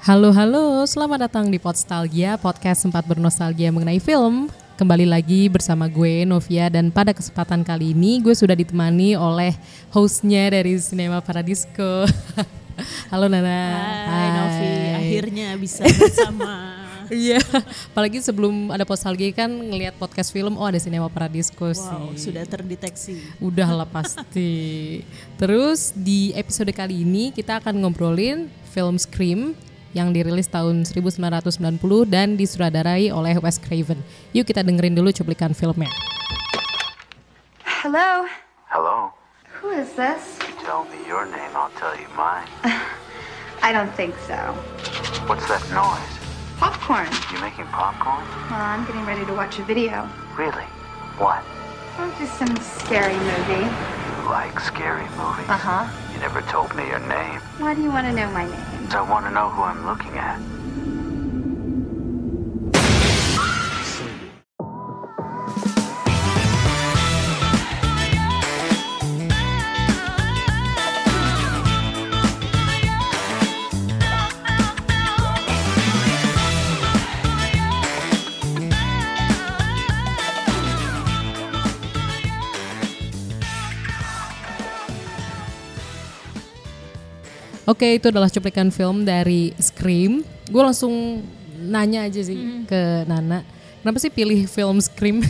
Halo halo, selamat datang di Podstalgia, podcast sempat bernostalgia mengenai film. Kembali lagi bersama gue Novia dan pada kesempatan kali ini gue sudah ditemani oleh hostnya dari Cinema Paradisco. halo Nana. Hai, Novi, akhirnya bisa bersama. Iya, apalagi sebelum ada Podstalgia kan ngelihat podcast film, oh ada Cinema Paradisco sih. Wow, sudah terdeteksi. Udah lah pasti. Terus di episode kali ini kita akan ngobrolin film Scream yang dirilis tahun 1990 dan disutradarai oleh Wes Craven. Yuk kita dengerin dulu cuplikan filmnya. Hello? Hello. Who is this? You tell me your name, I'll tell you mine. I don't think so. What's that noise? Popcorn. You making popcorn? Well, I'm getting ready to watch a video. Really? What? Oh, just some scary movie. You like scary movies? Uh huh. You never told me your name. Why do you want to know my name? I want to know who I'm looking at. Oke, itu adalah cuplikan film dari Scream. Gue langsung nanya aja sih ke Nana, kenapa sih pilih film Scream?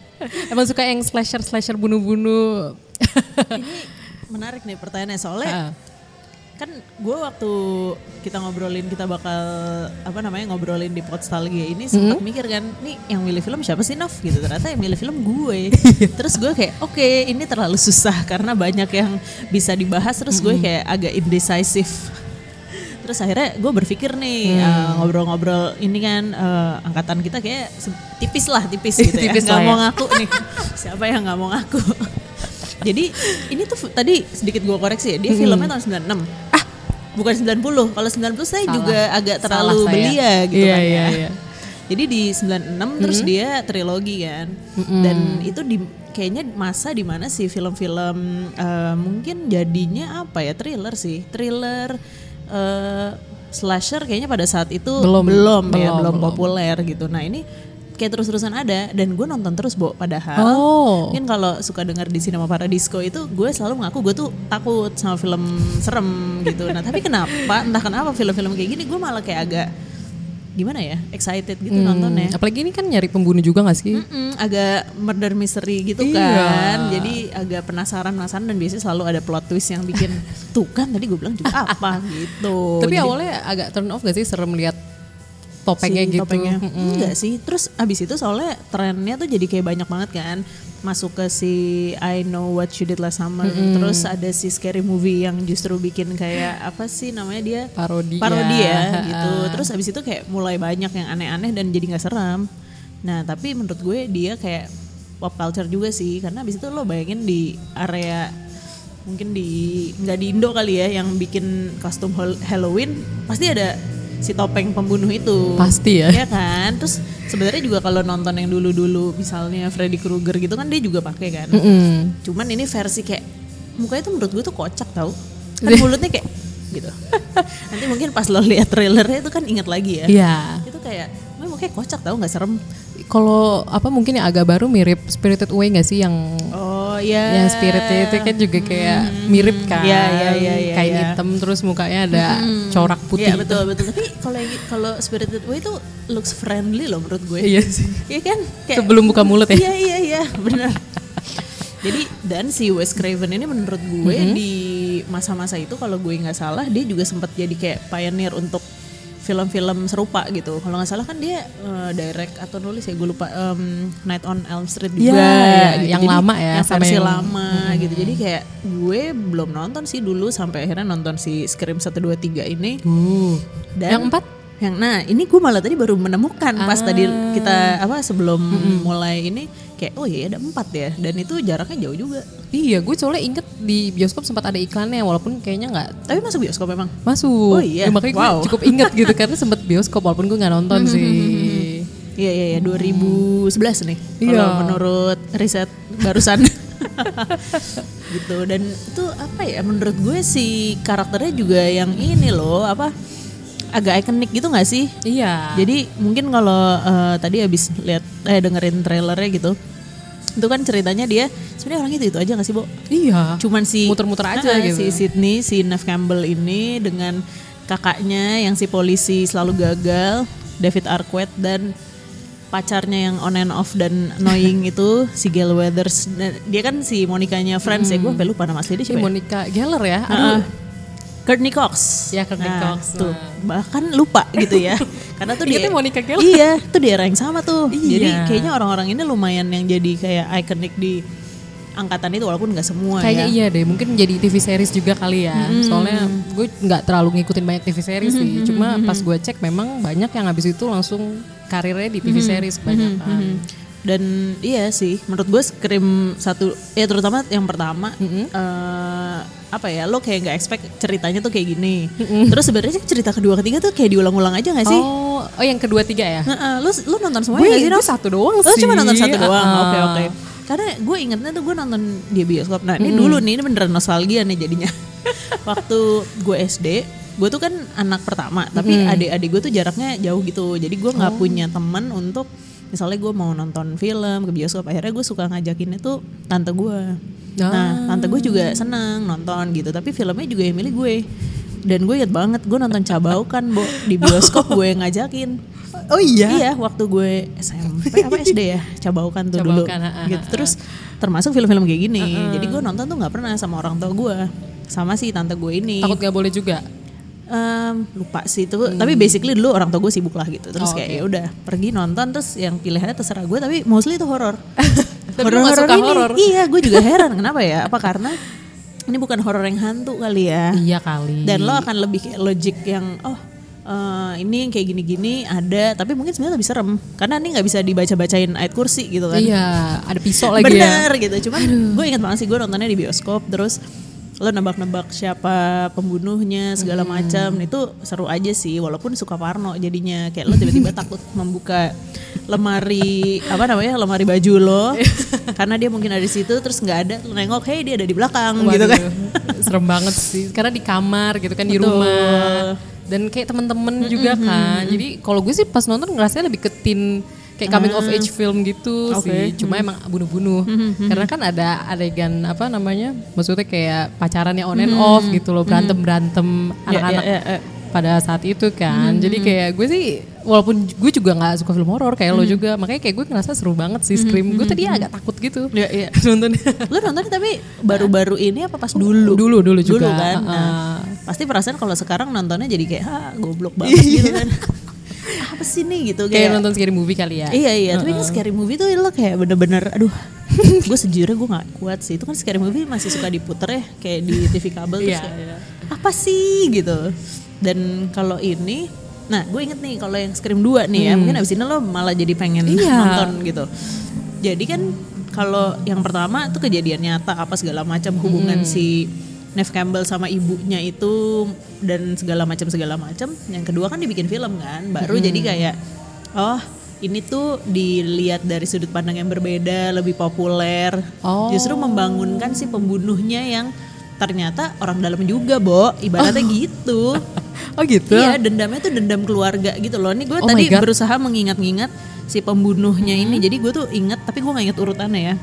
Emang suka yang slasher-slasher bunuh-bunuh? Menarik nih pertanyaannya soalnya Ah. Kan gue waktu kita ngobrolin kita bakal apa namanya ngobrolin di Podstalgia ini sempat mikir kan nih yang milih film siapa sih Nov? Gitu. Ternyata yang milih film gue. Terus gue kayak oke ini terlalu susah karena banyak yang bisa dibahas. Terus gue kayak agak indecisive. Terus akhirnya gue berpikir nih eh, ngobrol-ngobrol ini kan eh, angkatan kita kayak tipis lah tipis gitu ya. Tipis nggak lah mau ya. ngaku nih. Siapa yang nggak mau ngaku jadi ini tuh tadi sedikit gue koreksi ya dia filmnya tahun 96 ah. Bukan 90 kalau 90 saya Salah. juga agak Salah terlalu saya. belia gitu Iya, kan iya, ya. iya. jadi di 96 terus dia trilogi kan. Dan itu di kayaknya masa di mana sih film-film eh, mungkin jadinya apa ya thriller sih. Thriller eh, slasher kayaknya pada saat itu Belum, belum, ya belum belum. populer gitu. Nah ini kayak terus-terusan ada dan gue nonton terus Bo padahal Oh. mungkin kalau suka dengar di Cinema Paradisco itu gue selalu mengaku gue tuh takut sama film serem gitu nah tapi kenapa entah kenapa film-film kayak gini gue malah kayak agak gimana ya excited gitu nontonnya Apalagi ini kan nyari pembunuh juga gak sih? Mm-mm, agak murder mystery gitu Iya. kan jadi agak penasaran penasaran dan biasanya selalu ada plot twist yang bikin tuh kan tadi gue bilang juga apa gitu Tapi Jadi- awalnya agak turn off gak sih serem lihat topengnya si gitu? topengnya. Mm-mm. Enggak sih. Terus abis itu soalnya trennya tuh jadi kayak banyak banget kan. Masuk ke si I Know What You Did Last Summer. Terus ada si scary movie yang justru bikin kayak apa sih namanya dia? Parodi. Parodi ya. ya gitu. Terus abis itu kayak mulai banyak yang aneh-aneh dan jadi nggak seram. Nah tapi menurut gue dia kayak pop culture juga sih. Karena abis itu lo bayangin di area mungkin di nggak di Indo kali ya yang bikin kostum Halloween pasti ada si topeng pembunuh itu Pasti ya. ya kan terus sebenarnya juga kalau nonton yang dulu-dulu misalnya Freddy Krueger gitu kan dia juga pakai kan Mm-mm. cuman ini versi kayak mukanya tuh menurut gue tuh kocak tau kan Iya. mulutnya kayak gitu nanti mungkin pas lo lihat trailernya itu kan ingat lagi ya Iya. itu kayak "Wah, mukanya kocak tau nggak serem Kalau apa mungkin yang agak baru mirip Spirited Away gak sih yang oh ya. Yang spiritnya itu kan juga kayak mirip kan. Iya, iya, iya, iya, kain iya. hitam terus mukanya ada corak putih. Iya betul betul. Tapi kalau yang kalau Spirited Away itu looks friendly loh menurut gue. Iya sih. Iya kan? Kayak sebelum buka mulut ya? Iya iya iya. Benar. Jadi dan si Wes Craven ini menurut gue Mm-hmm. di masa-masa itu kalau gue nggak salah dia juga sempat jadi kayak pioneer untuk film-film serupa gitu. Kalau nggak salah kan dia eh, direct atau nulis ya gue lupa em, Night on Elm Street juga Iya, ya, gitu. yang Jadi, lama ya, yang versi yang- lama gitu. Jadi kayak gue belum nonton sih dulu sampai akhirnya nonton si Scream 1 2 3 ini. uh. Dan yang empat yang nah ini gue malah tadi baru menemukan pas Ah. tadi kita apa sebelum mulai ini kayak oh iya ada empat ya dan itu jaraknya jauh juga iya gue soalnya inget di bioskop sempat ada iklannya walaupun kayaknya nggak tapi masuk bioskop memang masuk Oh iya, Ya, makanya wow. gue cukup inget gitu karena sempat bioskop walaupun gue nggak nonton sih iya iya iya 2011 nih kalau Iya. menurut riset barusan gitu dan itu apa ya menurut gue si karakternya juga yang ini loh apa agak ikonik gitu nggak sih? Iya. Jadi mungkin kalau eh, tadi habis lihat eh dengerin trailernya gitu, itu kan ceritanya dia sebenarnya orang itu itu aja nggak sih, Bo? iya. Cuman si Muter-muter aja Ah, gitu. Si Sydney, si Nev Campbell ini dengan kakaknya yang si polisi selalu gagal, David Arquette dan pacarnya yang on and off dan annoying itu si Gail Weathers. Dia kan si Monikanya Friends ya, gue sampai lupa nama asli dia siapa ya? Monica Geller ya. Aduh. Courtney Cox. Ya, Courtney Nah, Cox. Tuh, Nah. bahkan lupa gitu ya. Karena tuh dia Monica Geller. Iya, tuh di era yang sama tuh. Jadi Iya. kayaknya orang-orang ini lumayan yang jadi kayak ikonik di angkatan itu walaupun nggak semua Kayaknya ya. iya deh, mungkin jadi TV series juga kali ya. Soalnya gue nggak terlalu ngikutin banyak TV series sih. Cuma pas gue cek memang banyak yang habis itu langsung karirnya di TV series kebanyakan. Mhm. Dan iya sih, menurut gue Scream satu, ya terutama yang pertama, eh, apa ya, lo kayak nggak expect ceritanya tuh kayak gini. Terus sebenarnya cerita kedua ketiga tuh kayak diulang-ulang aja nggak sih? Oh, oh yang kedua tiga ya? Heeh, lo lo nonton semuanya nggak sih? gue satu doang Lo sih. cuma nonton satu doang, oke oke. Karena gue ingetnya tuh gue nonton di bioskop. Nah ini dulu nih, ini beneran nostalgia nih jadinya. Waktu gue SD, gue tuh kan anak pertama, tapi adik-adik gue tuh jaraknya jauh gitu. Jadi gue nggak punya teman untuk misalnya gue mau nonton film ke bioskop. Akhirnya gue suka ngajakinnya tuh tante gue. Nah tante gue juga seneng nonton gitu, tapi filmnya juga yang milih gue. Dan gue inget banget, gue nonton Cabau kan, Bo, di bioskop gue yang ngajakin. Oh iya. Iya, waktu gue SMP apa SD ya, Cabaukan tuh dulu. Cabaukan, ha, ha, gitu. Terus termasuk film-film kayak gini. Jadi gue nonton tuh nggak pernah sama orang tua gue, sama si tante gue ini. Takut gak boleh juga. Em, lupa sih itu, tapi basically dulu orang tua gue sibuk lah gitu. Terus Hmm. Oh, kayak oke. ya udah pergi nonton terus yang pilihannya terserah gue, tapi mostly itu horor. Tapi suka ini, horor? Iya, gue juga heran kenapa ya? Apa karena ini bukan horor yang hantu kali ya? Iya kali. dan lo akan lebih kayak logik yang oh eh, ini yang kayak gini-gini ada tapi mungkin sebenarnya lebih serem karena ini nggak bisa dibaca-bacain ayat kursi gitu kan Iya, ada pisau lagi ya. bener gitu cuman gue inget banget sih gue nontonnya di bioskop terus lo nebak-nebak siapa pembunuhnya segala Hmm. macam itu seru aja sih walaupun suka parno jadinya kayak lo tiba-tiba takut membuka lemari apa namanya lemari baju lo karena dia mungkin ada di situ terus nggak ada lo nengok hey dia ada di belakang gitu kan Waduh, Serem banget sih. Karena di kamar gitu kan di Betul. rumah. Dan kayak temen-temen juga kan. Jadi kalau gue sih pas nonton ngerasanya lebih ke teen kayak coming of age film gitu Oke. sih. Cuma emang bunuh-bunuh. Karena kan ada adegan apa namanya? Maksudnya kayak pacarannya on and off gitu loh, berantem-berantem Ya, anak-anak ya, ya, ya. Pada saat itu kan. Jadi kayak gue sih walaupun gue juga nggak suka film horor kayak lo juga, makanya kayak gue ngerasa seru banget sih Scream. Gue tadi agak takut gitu. Iya, iya. Nontonnya. Lu nonton tapi baru-baru ini apa pas dulu? Dulu, dulu juga. kan. Nah, Heeh. pasti perasaan kalau sekarang nontonnya jadi kayak ah goblok banget gitu kan. apa sih nih gitu kayak kayak. nonton scary movie kali ya. Iya iya, tapi kan scary movie tuh lo kayak bener-bener aduh. gue sejujurnya gue gak kuat sih. Itu kan scary movie masih suka diputer ya kayak di TV kabel terus Iya, kayak, iya. apa sih gitu. Dan kalau ini Nah gue inget nih kalau yang Scream 2 nih ya Mungkin abis ini lo malah jadi pengen Hmm. Iya. nonton gitu Jadi kan kalau yang pertama tuh kejadian nyata apa segala macam hubungan Hmm. si Neve Campbell sama ibunya itu dan segala macam segala macam. Yang kedua kan dibikin film kan, baru Hmm. jadi kayak oh ini tuh dilihat dari sudut pandang yang berbeda, lebih populer. Oh. Justru membangunkan si pembunuhnya yang ternyata orang dalam juga, Bo. Ibaratnya gitu. Oh gitu. Iya, dendamnya tuh dendam keluarga gitu loh. Ini gue Oh tadi berusaha mengingat-ingat si pembunuhnya ini. Jadi gue tuh inget, tapi gue gak inget urutannya ya.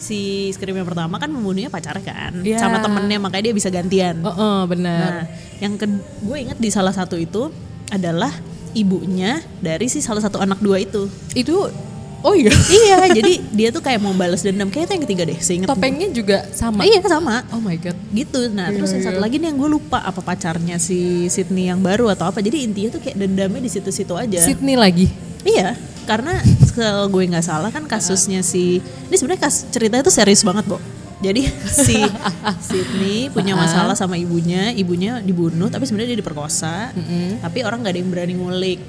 Si Scream yang pertama kan pembunuhnya pacarnya kan, Iya. sama temennya makanya dia bisa gantian. Oh, oh, benar. Nah, yang ke, gue inget di salah satu itu adalah ibunya dari si salah satu anak dua itu. Itu oh iya. iya, jadi dia tuh kayak mau balas dendam. Kayaknya yang ketiga deh, seinget gue. Topengnya juga sama. Iya sama Oh my god. gitu nah terus yang Iya, satu lagi nih yang gue lupa apa pacarnya si Sydney yang baru atau apa jadi intinya tuh kayak dendamnya di situ-situ aja Sydney lagi. iya karena kalau gue nggak salah kan kasusnya si ini sebenarnya kas ceritanya tuh serius banget Bo jadi si Sydney punya masalah sama ibunya ibunya dibunuh tapi sebenarnya dia diperkosa tapi orang nggak ada yang berani ngulik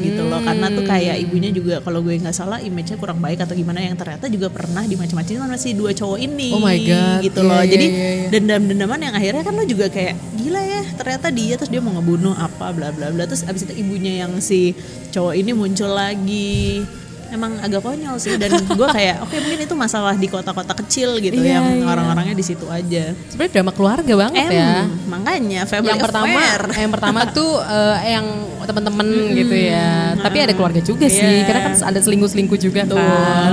gitu loh. Karena tuh kayak ibunya juga kalau gue nggak salah image-nya kurang baik atau gimana yang ternyata juga pernah dimacam-macam sama si dua cowok ini Oh my God. gitu Iya, loh. Iya, jadi iya, iya. dendam-dendaman yang akhirnya kan lo juga kayak gila ya ternyata dia terus dia mau ngebunuh apa bla bla bla. Terus abis itu ibunya yang si cowok ini muncul lagi emang agak konyol sih dan gue kayak oke mungkin itu masalah di kota-kota kecil gitu Iya, yang iya. orang-orangnya di situ aja. Sebenarnya drama keluarga banget Em, ya. makanya family yang pertama affair. yang pertama tuh eh, yang teman-teman gitu ya tapi ada keluarga juga sih Iya. karena kan ada selingkuh-selingkuh juga Betul. kan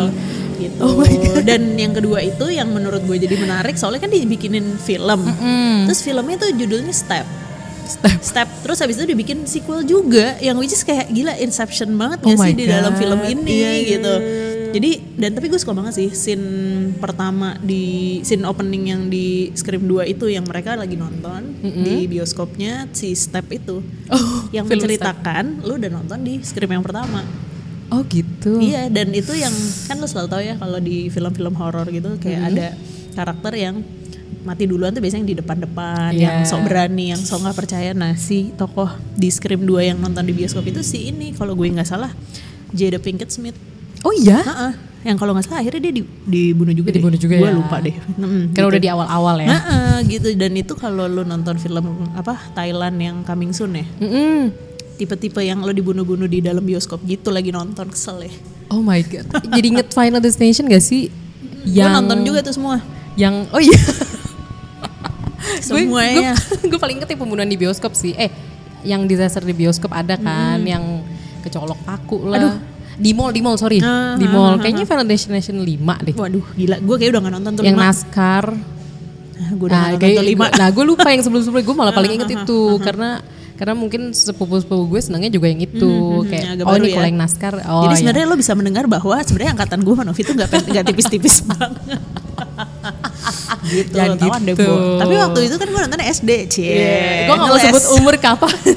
gitu. Oh Dan yang kedua itu yang menurut gue jadi menarik soalnya kan dibikinin film. Terus filmnya tuh judulnya Step. Step. Step. Terus habis itu dibikin sequel juga yang which is kayak gila Inception banget Oh gak sih di dalam God. film ini Iya, iya, gitu. Jadi dan tapi gue suka banget sih scene pertama di scene opening yang di Scream 2 itu yang mereka lagi nonton di bioskopnya si Step itu. Oh, yang menceritakan lu udah nonton di Scream yang pertama. oh gitu Iya, dan itu yang kan lo selalu tahu ya kalau di film-film horor gitu kayak Mm-hmm. ada karakter yang mati duluan tuh biasanya yang di depan-depan, Iya. yang sok berani, yang sok nggak percaya. Nah, si tokoh di Scream 2 yang nonton di bioskop itu si ini kalau gue nggak salah Jada Pinkett Smith. oh iya Heeh. Yang kalau nggak salah akhirnya dia di- dibunuh juga deh. Dibunuh juga Gue ya. lupa deh. Mm, karena gitu. udah di awal-awal ya Heeh, gitu dan itu kalau lo nonton film apa Thailand yang coming soon ya. Mm-mm. Tipe-tipe yang lo dibunuh-bunuh di dalam bioskop gitu lagi nonton kesel ya. oh my god jadi inget Final Destination gak sih Gue nonton juga tuh semua. yang oh iya Semuanya. gue paling inget yang pembunuhan di bioskop sih eh yang disaster di bioskop ada kan Hmm. yang kecolok paku lah di mall di mall sorry Ah, di ah, mall ah, kayaknya Final Destination 5 deh Waduh, gila. Gue kayak udah gak nonton tuh yang lima. naskar gue udah nah, gak kayak, nonton lima. nah gue lupa yang sebelum sebelumnya gue malah paling Ah, inget itu karena karena mungkin sepupu-sepupu gue senangnya juga yang itu kayak Hmm, agak oh baru ini ya. kalau yang naskar oh Jadi iya. sebenarnya lo bisa mendengar bahwa sebenarnya angkatan gue sama Novi tuh gak, pen- gak tipis-tipis banget. Gitu, Jangan deh, gitu. Bo. Tapi waktu itu kan gue nonton SD, cie. Iya, gue gak mau sebut umur kapan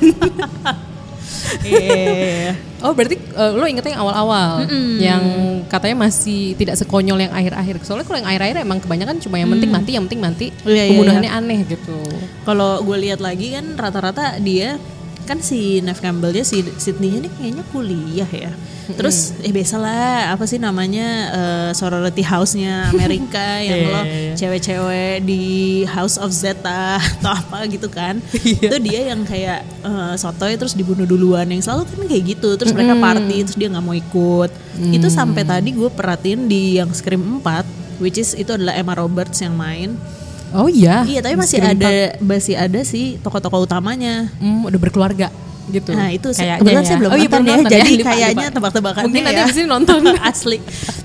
Iya. Oh berarti eh, lo ingetnya yang awal-awal yang katanya masih tidak sekonyol yang akhir-akhir. Soalnya kalau yang akhir-akhir emang kebanyakan cuma yang penting mati, yang penting mati. Mm. Iya, iya, Pembunuhannya aneh gitu. Kalau gue lihat lagi kan rata-rata dia kan si Neve Campbell-nya si Sydney-nya ini kayaknya kuliah ya. Terus eh biasalah apa sih namanya eh, sorority house-nya Amerika yang Iya, lo iya, iya. cewek-cewek di House of Zeta atau apa gitu kan. Iya. Itu dia yang kayak eh, sotoy terus dibunuh duluan yang selalu kan kayak gitu. Terus mereka party terus dia nggak mau ikut. Itu sampai tadi gue perhatiin di yang Scream 4 which is itu adalah Emma Roberts yang main. Oh iya. Iya, tapi masih Scream ada masih ada sih tokoh-tokoh utamanya. Hmm, udah berkeluarga gitu. Nah itu Kayaknya kebetulan ya. saya belum Oh iya, nonton ya, nonton jadi Lupa, kayaknya lupa. tebak-tebakannya Mungkin nanti ya. ini nonton. Asli.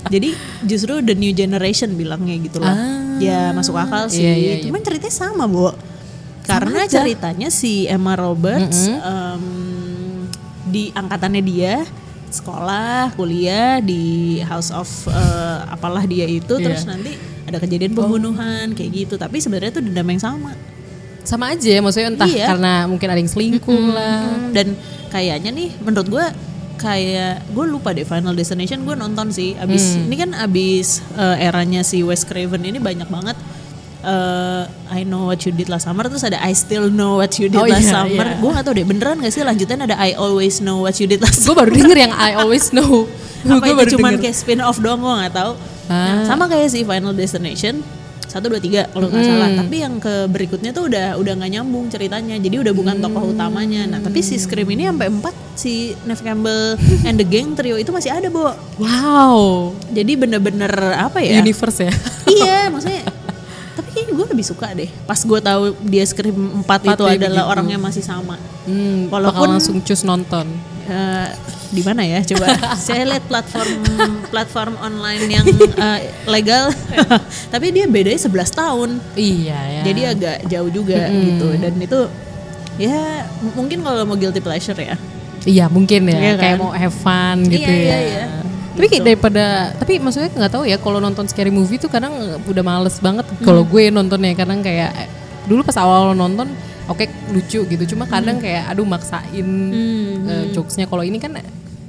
Jadi justru the new generation bilangnya gitu lah. Ah. ya masuk akal sih. Iya, iya, iya. Cuman ceritanya sama, Bu. Karena aja. ceritanya si Emma Roberts em, di angkatannya dia sekolah, kuliah di House of eh, apalah dia itu Iya. terus nanti ada kejadian pembunuhan kayak gitu. Tapi sebenarnya itu dendam yang sama. Sama aja ya, maksudnya entah Iya. karena mungkin ada yang selingkuh lah. Hmm, dan kayaknya nih menurut gue kayak gue lupa deh Final Destination gue nonton sih abis Hmm. ini kan abis eh, eranya si Wes Craven ini banyak banget eh, I know what you did last summer terus ada I still know what you did Oh, last iya, summer iya. gue gak tau deh beneran gak sih lanjutan ada I always know what you did last Gue baru denger yang I always know. apa Gua itu denger. kayak spin off doang gue nggak tahu nah, Ah. sama kayak si Final Destination satu dua tiga kalau nggak Hmm. salah tapi yang ke berikutnya tuh udah udah nggak nyambung ceritanya jadi udah bukan Hmm. tokoh utamanya nah tapi si Scream ini sampai empat si Neve Campbell and the Gang trio itu masih ada bo Wow. jadi bener-bener apa ya Universe ya. iya maksudnya tapi kayaknya gue lebih suka deh pas gue tahu dia Scream 4, Empat itu ya adalah begitu. orangnya masih sama Hmm, Walaupun- langsung cus nonton. Eh, di mana ya coba saya lihat platform platform online yang eh, legal tapi dia bedanya 11 tahun Iya ya. jadi agak jauh juga gitu dan itu ya mungkin kalau mau guilty pleasure ya Iya mungkin ya, Iya kayak kan? mau have fun gitu Iya, ya. iya, iya. Tapi kayak Gitu. daripada, tapi maksudnya nggak tahu ya kalau nonton scary movie tuh kadang udah males banget. Hmm. Kalau gue nontonnya kadang kayak dulu pas awal nonton, oke lucu gitu. Cuma kadang Hmm. kayak aduh maksain eh, jokesnya. Kalau ini kan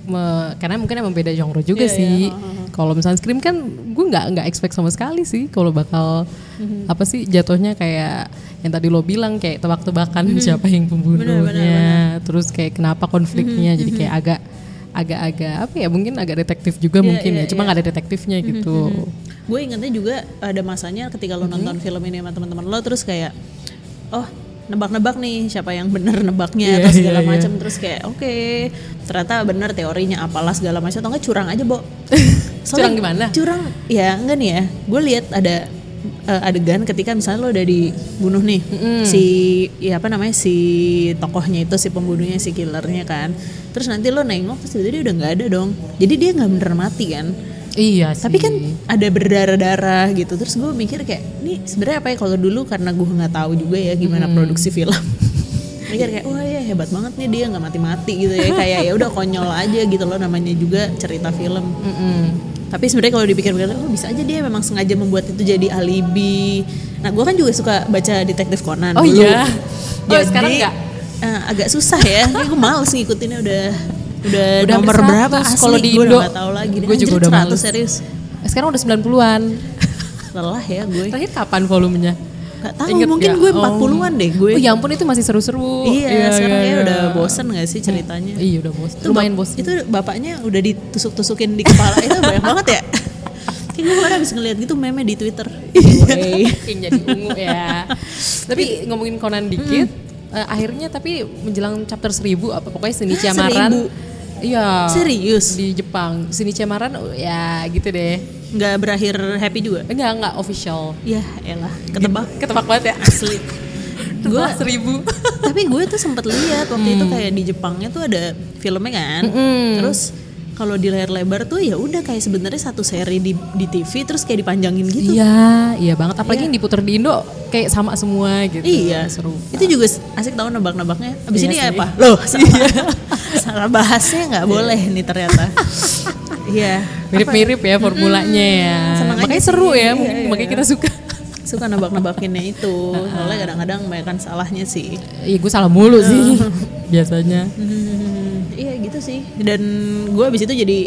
me- karena mungkin emang beda genre juga Iya, sih. iya, Kalau misalnya Scream kan gue nggak nggak expect sama sekali sih kalau bakal Hmm. apa sih jatuhnya kayak yang tadi lo bilang kayak tebak-tebakan Hmm. siapa yang pembunuhnya, terus kayak kenapa konfliknya Hmm, jadi kayak agak agak-agak apa ya mungkin agak detektif juga Iya, mungkin iya, ya cuma iya. nggak ada detektifnya gitu gue ingetnya juga ada masanya ketika lo nonton film ini sama teman-teman lo terus kayak oh nebak-nebak nih siapa yang bener nebaknya Iya, atau segala iya, iya. macam terus kayak oke ternyata bener teorinya apalah segala macam atau enggak curang aja bo. Curang gimana? curang. Ya enggak nih ya. Gue lihat ada eh, adegan ketika misalnya lo udah dibunuh nih si ya apa namanya si tokohnya itu si pembunuhnya si killernya kan. Terus nanti lo nengok terus dia udah nggak ada dong. Jadi dia nggak bener mati kan Iya sih. tapi kan ada berdarah-darah gitu terus gue mikir kayak ini sebenarnya apa ya kalau dulu karena gue nggak tahu juga ya gimana produksi film mikir kayak wah ya hebat banget nih dia nggak mati-mati gitu ya kayak ya udah konyol aja gitu loh namanya juga cerita film Mm-mm. tapi sebenarnya kalau dipikir-pikir oh bisa aja dia memang sengaja membuat itu jadi alibi nah gue kan juga suka baca detektif Conan Oh dulu. iya? Oh, jadi sekarang nggak? eh, agak susah ya gue males ngikutinnya udah udah, Udah nomor hampir berapa 100 asli kalau di gue Indo. gak tahu lagi Gue juga udah 100 males. serius Eh, Sekarang udah 90-an. lelah ya gue Terakhir kapan volumenya? Gak tahu Inget mungkin nggak? gue Oh. 40-an deh gue Oh ya ampun itu masih seru-seru. iya, sekarang iya, ya iya. udah bosen gak sih ceritanya Iya udah bosan. Itu Lumayan bosan. Itu bapaknya udah ditusuk-tusukin di kepala itu banyak banget ya. Kayak gue kemarin habis ngeliat gitu meme di Twitter. Wey. Yang jadi ungu ya. tapi ngomongin Conan dikit, eh, akhirnya tapi menjelang chapter 1000 apa pokoknya Shinichi Hah, Amaran. seribu? Iya. Serius? Di Jepang. Shinichi Amaran oh, ya gitu deh. Nggak berakhir happy juga. Enggak enggak official. Ya elah, ketebak. Ketebak banget ya. Asli. Gue seribu. tapi gue tuh sempet lihat waktu itu kayak di Jepangnya tuh ada filmnya kan. Terus kalau di layar lebar tuh ya udah kayak sebenarnya satu seri di di TV terus kayak dipanjangin gitu. Iya, iya banget. Apalagi yang diputer di Indo kayak sama semua gitu. Iya, seru. Itu juga asik tahu nebak-nebaknya. Abis Iya ini sih. apa? Loh, salah, salah bahasnya nggak boleh nih ternyata. Iya. Mirip-mirip ya formulanya ya. seneng aja Makanya sih. seru ya, Iya, mungkin iya. makanya kita suka. Suka nebak-nebakinnya itu. Soalnya kadang-kadang banyak salahnya sih. Iya, gue salah mulu sih biasanya. Hmm, gitu sih. Dan gue abis itu jadi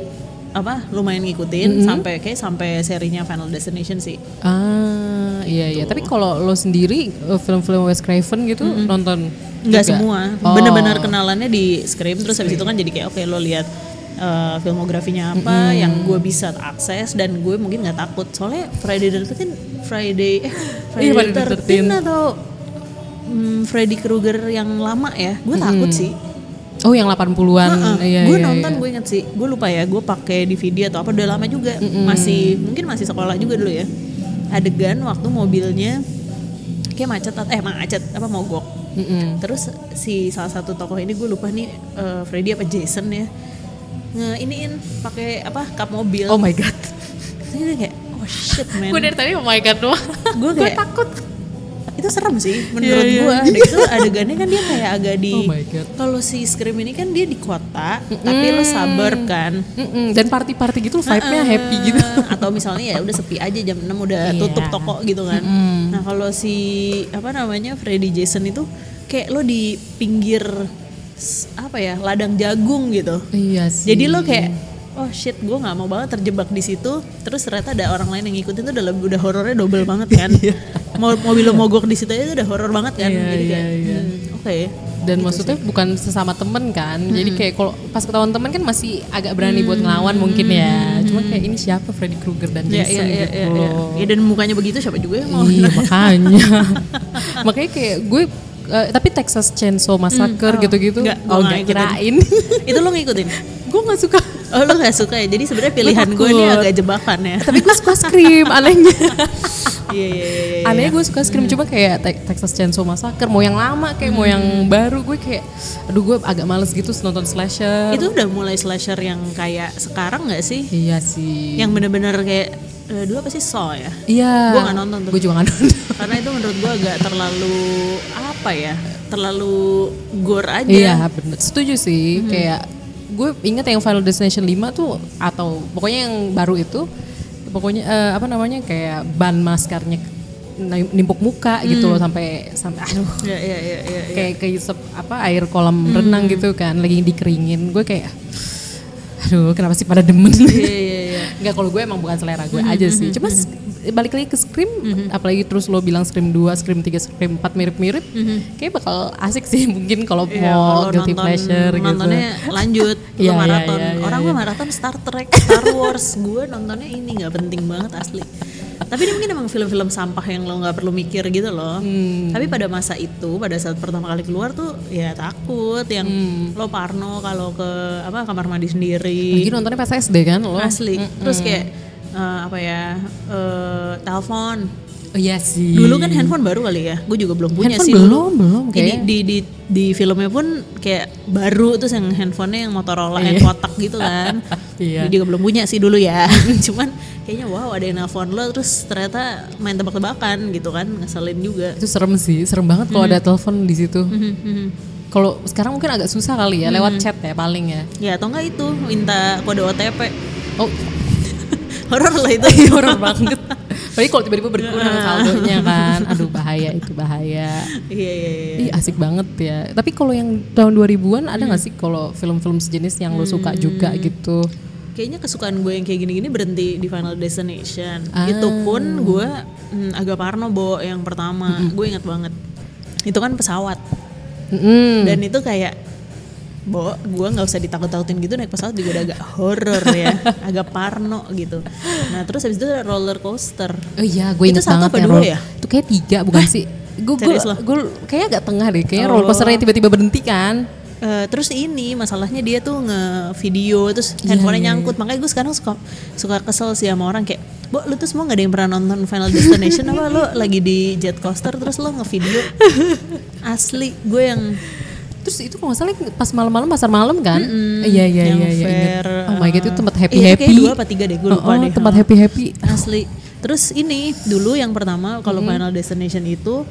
apa lumayan ngikutin sampai kayak sampai serinya Final Destination sih. Ah, iya iya. Tapi kalau lo sendiri eh, film-film Wes Craven gitu nonton? Nggak semua. Oh. Bener-bener kenalannya di Scream terus habis itu kan jadi kayak oke lo lihat uh, filmografinya apa yang gue bisa akses dan gue mungkin nggak takut soalnya Friday the 13 Friday eh Friday Iya, Friday the the 13 atau hmm, Freddy Krueger yang lama ya gue takut sih Oh, yang 80-an. Iya, gue iya, nonton iya. gue inget sih gue lupa ya gue pakai DVD atau apa udah lama juga masih mungkin masih sekolah juga dulu ya adegan waktu mobilnya kayak macet atau eh macet apa mogok Mm-mm. terus si salah satu tokoh ini gue lupa nih eh, Freddy apa Jason ya nge iniin pakai apa kap mobil Oh my god. Terus kayak oh shit man Gue dari tadi oh my god doang. Gue takut. Itu serem sih menurut Iya, iya. gue Dan itu adegannya kan dia kayak agak di Oh kalau si Scream ini kan dia di kota tapi lo suburb kan Mm-mm. Dan party-party gitu vibe-nya happy gitu. Atau misalnya ya udah sepi aja jam 6 udah Iya. tutup toko gitu kan. Nah, kalau si apa namanya Freddy Jason itu kayak lo di pinggir apa ya, ladang jagung gitu. Iya sih. Jadi lo kayak oh shit, gue nggak mau banget terjebak di situ. Terus ternyata ada orang lain yang ngikutin tuh udah lebih- udah horornya double banget kan. Mau mobil lo mogok di situ aja udah horor banget kan. Iya, Jadi iya, kayak iya. hmm, oke. dan maksudnya bukan sesama temen kan jadi kayak kalau pas ketahuan temen kan masih agak berani buat ngelawan mungkin ya cuma kayak ini siapa Freddy Krueger dan Iya, Jason iya, iya, gitu iya, iya. loh Ya, dan mukanya begitu siapa juga yang mau. iya makanya makanya kayak gue eh, tapi Texas Chainsaw Massacre oh, gitu-gitu gue oh nggak nggak ngikutin. kirain itu lo ngikutin? gue nggak suka Oh lo gak suka ya? Jadi sebenarnya pilihan gue ini agak jebakan ya. tapi gue suka Scream anehnya Iya iya iya. iya. anehnya gue suka Scream cuma kayak Te- Texas Chainsaw Massacre mau yang lama kayak mau yang baru gue kayak aduh gue agak males gitu nonton slasher Itu udah mulai slasher yang kayak sekarang gak sih? iya sih Yang bener-bener kayak eh, dulu apa sih Saw ya? iya Gue gak nonton tuh. gue juga gak nonton Karena itu menurut gue agak terlalu apa ya? Terlalu gore aja. Iya bener, setuju sih. Kayak gue inget yang Final Destination 5 tuh atau pokoknya yang baru itu, pokoknya eh, apa namanya kayak ban maskarnya nim- nimpuk muka gitu loh sampai sampai aduh Iya iya iya iya. iya. kayak kayak apa air kolam renang gitu kan lagi dikeringin gue kayak aduh kenapa sih pada demen Iya iya iya. Enggak kalau gue emang bukan selera gue aja sih. Cuma balik lagi ke Scream, apalagi terus lo bilang Scream 2, Scream 3, Scream 4 mirip-mirip, kayak bakal asik sih mungkin kalau Iya, mau guilty nonton, pleasure gitu. nontonnya lanjut, Iya, lo iya, maraton. iya, iya, Orang iya. mah maraton Star Trek, Star Wars. gue nontonnya ini nggak penting banget asli. Tapi ini mungkin emang film-film sampah yang lo nggak perlu mikir gitu loh. Hmm. Tapi pada masa itu, pada saat pertama kali keluar tuh ya takut yang Hmm. lo parno kalau ke apa kamar mandi sendiri. Lagi nontonnya pas SD kan lo? Asli. Terus kayak eh, apa ya? eh, telepon. Oh, iya sih. Dulu kan handphone baru kali ya. Gue juga belum punya Handphone sih. belum, dulu. belum Jadi kayak. di, di di filmnya pun kayak baru terus yang handphonenya yang Motorola yang Iya. kotak gitu kan. Iya. Gue juga belum punya sih dulu ya. Cuman kayaknya wow ada yang nelfon lo terus ternyata main tebak-tebakan gitu kan ngeselin juga. Itu serem sih, serem banget kalau ada telepon di situ. Kalau sekarang mungkin agak susah kali ya, lewat chat ya paling ya. Ya atau enggak itu minta kode OTP. Oh, Horor lah itu. horor banget. Apalagi kalau tiba-tiba berkurang saldonya kan. Aduh bahaya itu bahaya. Iya iya iya. Ih asik banget ya. Tapi kalau yang tahun 2000-an ada nggak sih kalau film-film sejenis yang lo suka juga gitu? Kayaknya kesukaan gue yang kayak gini-gini berhenti di Final Destination. Ah. Itu pun gue mm, agak parno bo yang pertama. Gue inget banget. Itu kan pesawat. Mm-mm. Dan itu kayak Bo, gue nggak usah ditakut-takutin gitu naik pesawat juga udah agak horror ya, agak parno gitu. Nah terus habis itu ada roller coaster. Oh iya, gue Itu satu apa ya. dua ya? Itu kayak tiga bukan sih? Gue gue kayak agak tengah deh. Kayaknya Oh. roller coasternya tiba-tiba berhenti kan. Eh, terus ini masalahnya dia tuh nge-video terus Iya, handphonenya iya, nyangkut makanya gue sekarang suka suka kesel sih sama orang kayak Bo, lu tuh semua gak ada yang pernah nonton Final Destination apa lu lagi di jet coaster terus lo nge-video asli gue yang Terus itu kalau nggak salah pas malam-malam pasar malam kan? Iya iya yang iya iya. fair, inget. Oh my god itu tempat happy itu happy. dua apa tiga deh gue lupa Oh, oh, deh Tempat happy happy. asli terus ini dulu yang pertama kalau Hmm. Final Destination itu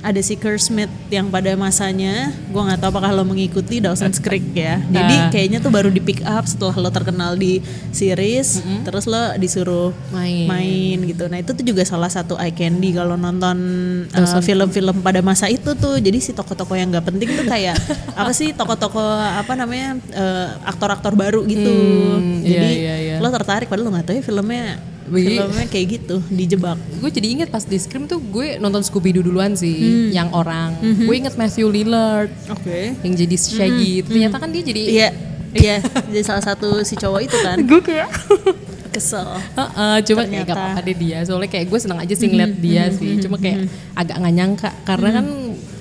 ada si Smith yang pada masanya gue nggak tahu apakah lo mengikuti Dawson's Creek ya jadi Ah. kayaknya tuh baru di pick up setelah lo terkenal di series terus lo disuruh Main. main gitu nah itu tuh juga salah satu eye candy kalau nonton uh, film-film pada masa itu tuh jadi si tokoh-tokoh yang nggak penting tuh kayak apa sih tokoh-tokoh apa namanya uh, aktor-aktor baru gitu Hmm, iya, jadi iya, iya. lo tertarik padahal lo nggak tahu ya filmnya. Filmnya kayak gitu dijebak Gue jadi inget pas di Scream tuh gue nonton Scooby Doo duluan sih, Hmm. yang orang. Mhm. Gue inget Matthew Lillard oke yang jadi Shaggy. Ternyata kan dia jadi Hmm. iya iya jadi salah satu si cowok itu kan gue kayak kesel Heeh, cuma kayak Ternyata. gak apa-apa deh dia. Soalnya kayak gue seneng aja sih ngeliat dia sih. Cuma kayak agak nggak nyangka karena kan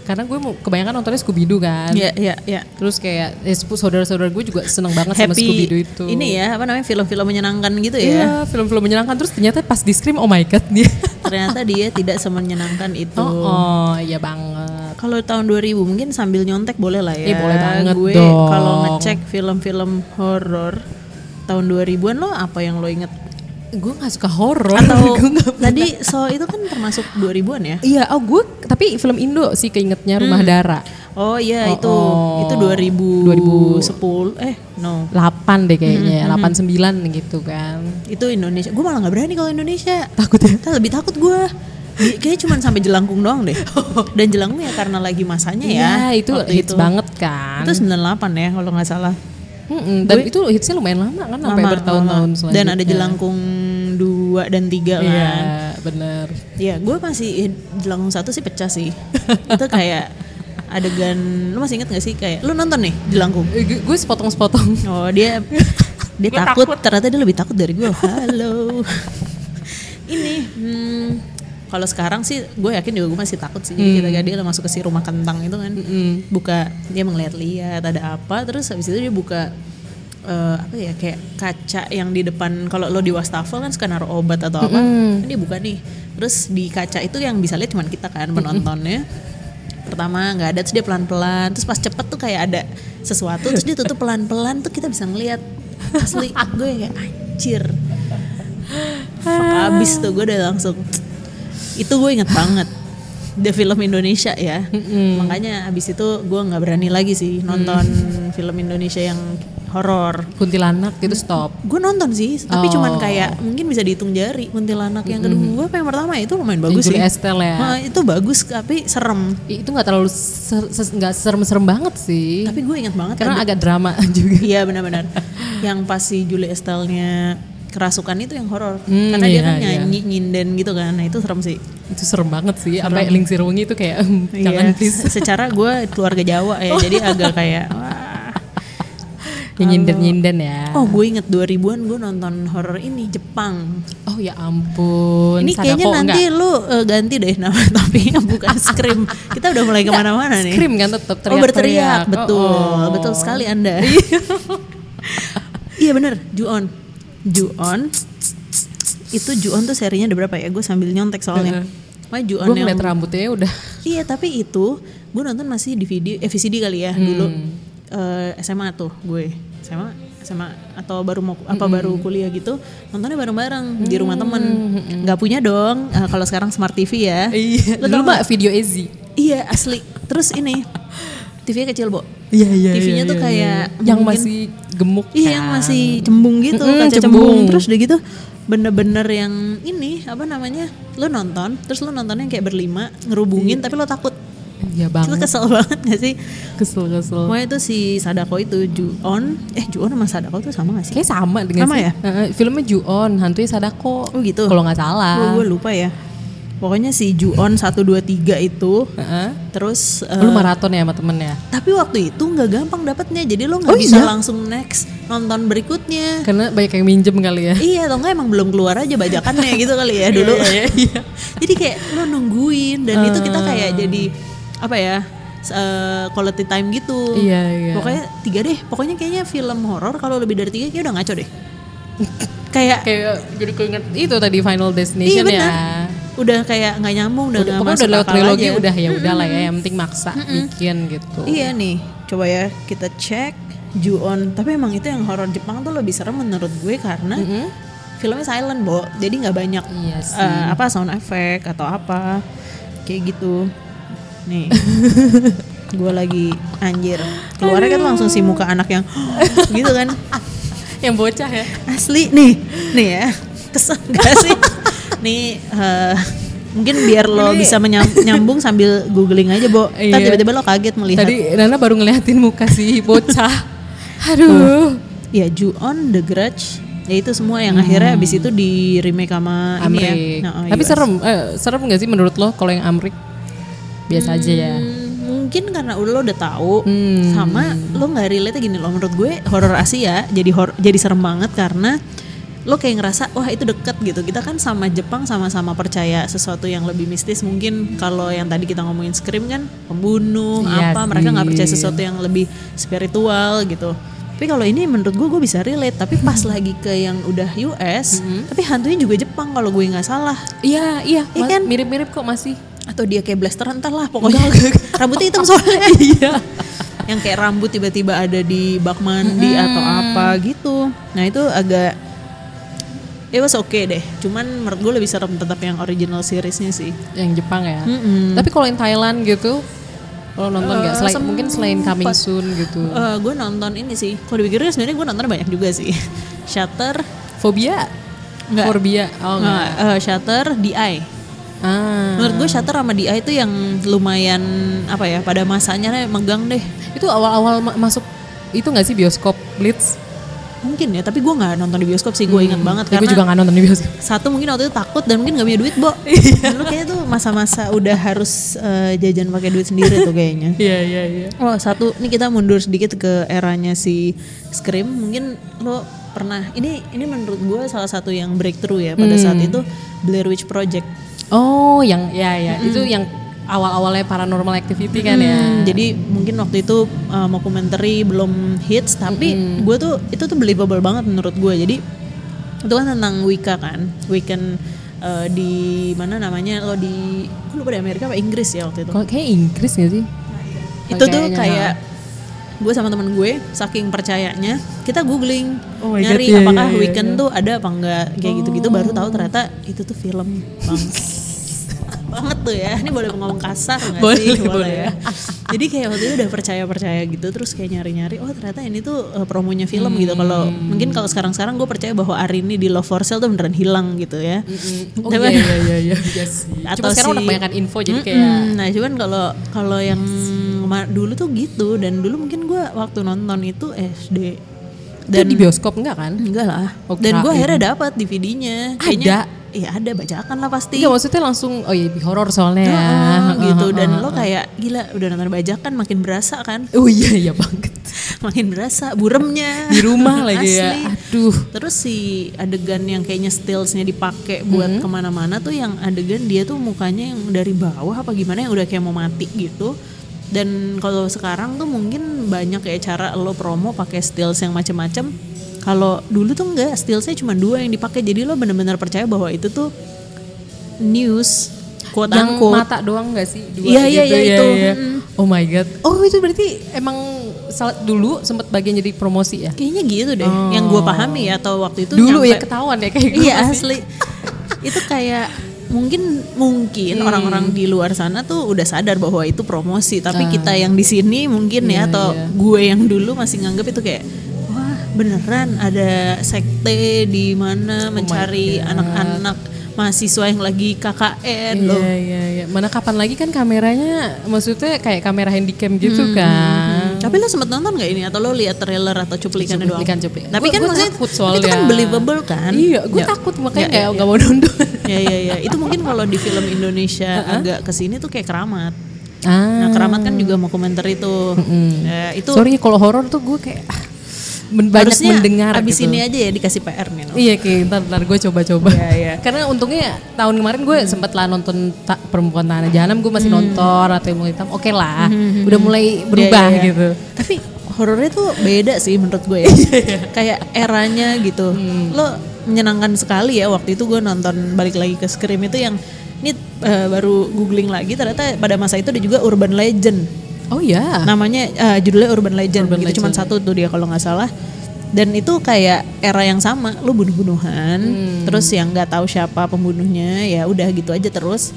karena gue mau kebanyakan nontonnya Scooby Doo kan. iya iya iya Terus kayak sepu- saudara-saudara gue juga seneng banget sama Scooby Doo itu. ini ya apa namanya film-film menyenangkan gitu Iya, ya film-film menyenangkan terus ternyata pas di Scream oh my god dia. ternyata dia tidak semenyenangkan itu Oh, oh iya banget. Kalau tahun 2000 mungkin sambil nyontek boleh lah ya. Eh, boleh banget Gue dong. kalau ngecek film-film horor tahun 2000-an lo apa yang lo inget? Gue gak suka horor. Atau Gue tadi so itu kan termasuk 2000-an ya? Iya, oh gue tapi film Indo sih keingetnya Rumah Dara. Oh iya Oh, itu oh. itu 2010 eh no 8 deh kayaknya, 89 gitu kan. itu Indonesia. Gue malah nggak berani kalau Indonesia. Takut ya? Kita lebih takut gue. Kayaknya cuma sampai jelangkung doang deh. Dan jelangkung ya karena lagi masanya ya. Iya, itu hits banget kan. Itu 98 ya kalau nggak salah. Mm-mm, dan itu hitsnya lumayan lama kan sampai Lama, bertahun-tahun lama. selanjutnya. Dan ada jelangkung 2 dan 3 kan. Iya, bener. Iya, gue masih jelangkung satu sih pecah sih. itu kayak adegan lu masih inget gak sih kayak lu nonton nih jelangkung. Eh, gue- sepotong-sepotong. Oh, dia dia takut, ternyata dia lebih takut dari gue. Halo. Ini hmm, kalau sekarang sih gue yakin juga gue masih takut sih. Jadi ketika dia masuk ke si rumah kentang itu kan, buka dia melihat-lihat ada apa, terus habis itu dia buka eh, apa ya kayak kaca yang di depan kalau lo di wastafel kan suka naruh obat atau apa, kan dia buka nih. Terus di kaca itu yang bisa lihat cuman kita kan penontonnya. Pertama nggak ada terus dia pelan-pelan, terus pas cepet tuh kayak ada sesuatu terus dia tutup pelan-pelan tuh kita bisa ngelihat asli gue kayak anjir. Fuck abis tuh gue udah langsung itu gue inget banget the film Indonesia ya makanya abis itu gue nggak berani lagi sih nonton film Indonesia yang horor Kuntilanak itu stop. gue nonton sih tapi Oh. cuman kayak mungkin bisa dihitung jari kuntilanak yang kedua apa yang pertama itu lumayan bagus Yang sih Julie Estelle ya. Nah, itu bagus tapi serem Itu nggak terlalu ser- nggak serem-serem banget sih. tapi gue inget banget Karena ada- agak drama juga. Iya benar-benar. yang pas si Julie Estelle-nya kerasukan itu yang horor. Hmm, Karena dia iya, kan iya. nyanyi nyinden gitu kan. Nah, itu serem sih. Itu serem banget sih. Sampai Ling Sirungi itu kayak jangan Iya, please. se- Secara gue keluarga Jawa ya, jadi agak kayak wah. Yang nyinden-nyinden ya. Oh, gue inget 2000-an gue nonton horor ini Jepang. Oh ya ampun. Ini kayaknya nanti enggak? lu eh, ganti deh nama topiknya bukan Scream. Kita udah mulai ke mana-mana nih. Scream kan tetap Oh berteriak, betul, Oh, oh. betul sekali anda. iya bener, Ju-on, Ju-on. Itu Ju-on tuh serinya ada berapa ya? Gue sambil nyontek soalnya. Wah Ju-on Gue yang rambutnya udah Iya tapi itu gue nonton masih di video eh VCD kali ya dulu Hmm. Eh, SMA tuh gue SMA SMA atau baru mau apa baru kuliah gitu nontonnya bareng-bareng di rumah temen nggak punya dong Eh, kalau sekarang smart TV ya Iya. Tau mah video Ezi. iya asli terus ini TV-nya kecil bo Iya iya. TV-nya tuh kayak yang mungkin- masih gemuk. Iya kan. yang masih cembung gitu, Mm-mm, kaca cembung. cembung. Terus udah gitu bener-bener yang ini apa namanya? Lo nonton, terus lo nontonnya kayak berlima ngerubungin tapi lo takut. Iya Itu banget. kesel banget gak sih? Kesel kesel. Pokoknya itu si Sadako itu Ju-on, eh Ju-on sama Sadako tuh sama gak sih? Kayak sama dengan Sama sih. ya? Heeh, filmnya Ju-on, hantunya Sadako. Oh gitu. Kalau nggak salah. Gue lupa ya. Pokoknya si Ju-on 1 2 3 itu Heeh. terus eh, Lu maraton ya sama temennya? tapi waktu itu nggak gampang dapetnya jadi lo nggak Oh bisa iya? langsung next nonton berikutnya Karena banyak yang minjem kali ya. Iya, atau enggak emang belum keluar aja bajakannya gitu kali ya dulu. Iya, iya. jadi kayak lo nungguin dan itu kita kayak jadi apa ya? eh, quality time gitu. Iya, iya. Pokoknya tiga deh. Pokoknya kayaknya film horor kalau lebih dari tiga kayak udah ngaco deh. kayak Kayak jadi keinget itu tadi Final iya Destination benar. ya. Udah kayak nggak nyambung, udah nggak pokoknya masuk udah lewat trilogi aja. udah ya udah lah ya yang penting maksa bikin gitu. Iya nih, coba ya kita cek Ju-on. Tapi emang itu yang horor Jepang tuh lebih serem menurut gue karena filmnya silent, Bo. Jadi nggak banyak Iya sih. eh, apa sound effect atau apa kayak gitu. Nih. gue lagi anjir. Keluarnya kan langsung si muka anak yang gitu kan. Yang bocah ya. Asli nih. Nih ya. Kesel gak sih? nih eh, mungkin biar lo Ini- bisa menyam- nyambung sambil googling aja, Bo. Iya. tiba-tiba lo kaget melihat Tadi Nana baru ngeliatin muka si bocah. Aduh. ya Ju-on, The Grudge, ya itu semua yang akhirnya abis itu di remake sama ini ya. Nah, oh, Tapi US. serem, eh, serem gak sih menurut lo kalau yang Amrik? Biasa aja ya. Hmm, mungkin karena udah lo udah tahu Hmm. sama lo nggak relate gini loh menurut gue horor Asia jadi hor jadi serem banget karena lo kayak ngerasa wah itu deket gitu. Kita kan sama Jepang sama-sama percaya sesuatu yang lebih mistis. Mungkin kalau yang tadi kita ngomongin Scream kan pembunuh Iya apa mereka nggak percaya sesuatu yang lebih spiritual gitu. Tapi kalau ini menurut gue gue bisa relate. Tapi pas lagi ke yang udah US tapi hantunya juga Jepang kalau gue nggak salah. Iya, iya. Mas- kan? Mirip-mirip kok masih. atau dia kayak blaster entar lah pokoknya. Rambutnya hitam soalnya. Iya. yang kayak rambut tiba-tiba ada di bak mandi atau apa gitu. Nah itu agak it was okay deh cuman menurut gue lebih serem tetap yang original seriesnya sih Yang Jepang ya. Mm-mm. Tapi kalau yang Thailand gitu, lo nonton nggak? Eh, Selain mungkin selain Coming. Soon gitu. Eh, gue nonton ini sih kalau dipikirin sebenarnya gue nonton banyak juga sih Shutter Fobia? Nggak. Fobia? Oh enggak. eh, Shutter DI Ah. menurut gue Shutter sama DI itu yang lumayan apa ya pada masanya megang deh Itu awal-awal ma- masuk itu nggak sih bioskop Blitz? Mungkin ya tapi gue nggak nonton di bioskop sih gue ingat banget Tapi karena gue juga nggak nonton di bioskop. satu mungkin waktu itu takut dan mungkin gak punya duit bo. Dulu kayaknya tuh masa-masa udah harus eh, jajan pakai duit sendiri tuh kayaknya. Iya iya iya. oh satu ini kita mundur sedikit ke eranya si Scream. Mungkin lo pernah ini ini menurut gue salah satu yang breakthrough ya pada saat itu Blair Witch Project. Oh, yang ya ya. Itu yang awal-awalnya paranormal activity kan ya. Hmm, jadi mungkin waktu itu uh, mockumentary belum hits tapi gue tuh itu tuh believable banget menurut gue jadi itu kan tentang Wicca kan. Weekend uh, di mana namanya lo di gue lupa di Amerika apa Inggris ya waktu itu. Kok kayak Inggris gak sih? itu tuh kayaknya. kayak gue sama temen gue saking percayanya kita googling Oh nyari God, iya, apakah iya, iya, weekend tuh ada apa enggak kayak gitu-gitu. Baru tahu ternyata itu tuh film bang banget tuh ya ini boleh ngomong kasar nggak Boleh, sih boleh. ya jadi kayak waktu itu udah percaya percaya gitu terus kayak nyari nyari oh ternyata ini tuh uh, promonya film gitu kalau Hmm. mungkin kalau sekarang sekarang gue percaya bahwa Arini di Love for Sale tuh beneran hilang gitu ya Oh iya iya iya iya. iya. Atau Cuma sekarang si- udah kebanyakan info jadi Mm-mm. kayak nah cuman kalau kalau yang dulu tuh gitu dan dulu mungkin gue waktu nonton itu SD itu di bioskop enggak kan? enggak lah Oh, dan gue akhirnya dapat DVD-nya Ada? Ya ada bajakan lah pasti. Iya maksudnya langsung oh iya horor soalnya ya. Gitu dan lo kayak gila udah nonton bajakan makin berasa kan Oh iya iya banget. makin berasa buremnya Di rumah lagi ya. Aduh. terus si adegan yang kayaknya stillsnya dipakai buat Mm-hmm. ke mana-mana tuh yang adegan dia tuh mukanya yang dari bawah apa gimana yang udah kayak mau mati gitu dan kalau sekarang tuh mungkin banyak kayak cara lo promo pakai stills yang macem-macem kalau dulu tuh enggak stillsnya cuma dua yang dipakai jadi lo bener-bener percaya bahwa itu tuh news quote Yang unquote mata doang gak sih? Dua Iya, iya, gitu, iya, itu. Mm. Oh my god. Oh itu berarti emang salah dulu sempat bagian jadi promosi ya? Kayaknya gitu deh, yang gue pahami ya atau waktu itu dulu ya nyampe- ketahuan ya kayak. Iya asli. itu kayak mungkin mungkin Hmm. orang-orang di luar sana tuh udah sadar bahwa itu promosi, tapi Ah. kita yang di sini mungkin Iya, ya atau iya. gue yang dulu masih nganggap itu kayak beneran ada sekte di mana mencari Oh God. anak-anak mahasiswa yang lagi KKN loh. Iya iya iya. Mana kapan lagi kan kameranya maksudnya kayak kamera handycam gitu Hmm, kan. Tapi lo sempet nonton gak ini atau lo lihat trailer atau cuplikannya doang? Cuplikan, cuplikan. Tapi Gua- kan gua maksudnya takut itu soalnya. kan believable kan? Iya, gue Ya. takut makanya Ya, kayak ya, nggak ya. mau nonton. ya ya ya itu mungkin kalau di film Indonesia agak ke sini tuh kayak keramat ah. nah keramat kan juga mau komentar itu Ya, itu Sorry kalau horor tuh gue kayak ah, men- banyak harusnya mendengar abis gitu. ini aja ya dikasih PR nih? Iya kayak ntar, ntar gue coba-coba. Iya, iya. Karena untungnya tahun kemarin gue sempet lah nonton ta- Perempuan Tanah Jahanam gue masih nonton atau Ilmu Hitam. Oke lah, udah mulai berubah Iya, iya, iya. gitu. tapi horornya tuh beda sih menurut gue ya kayak eranya gitu lo menyenangkan sekali ya waktu itu gue nonton balik lagi ke Scream itu yang ini eh, baru googling lagi ternyata pada masa itu ada juga urban legend Oh iya. namanya eh, judulnya Urban Legend Urban gitu cuma satu tuh dia kalau nggak salah dan itu kayak era yang sama lu bunuh-bunuhan Hmm. terus yang nggak tahu siapa pembunuhnya ya udah gitu aja terus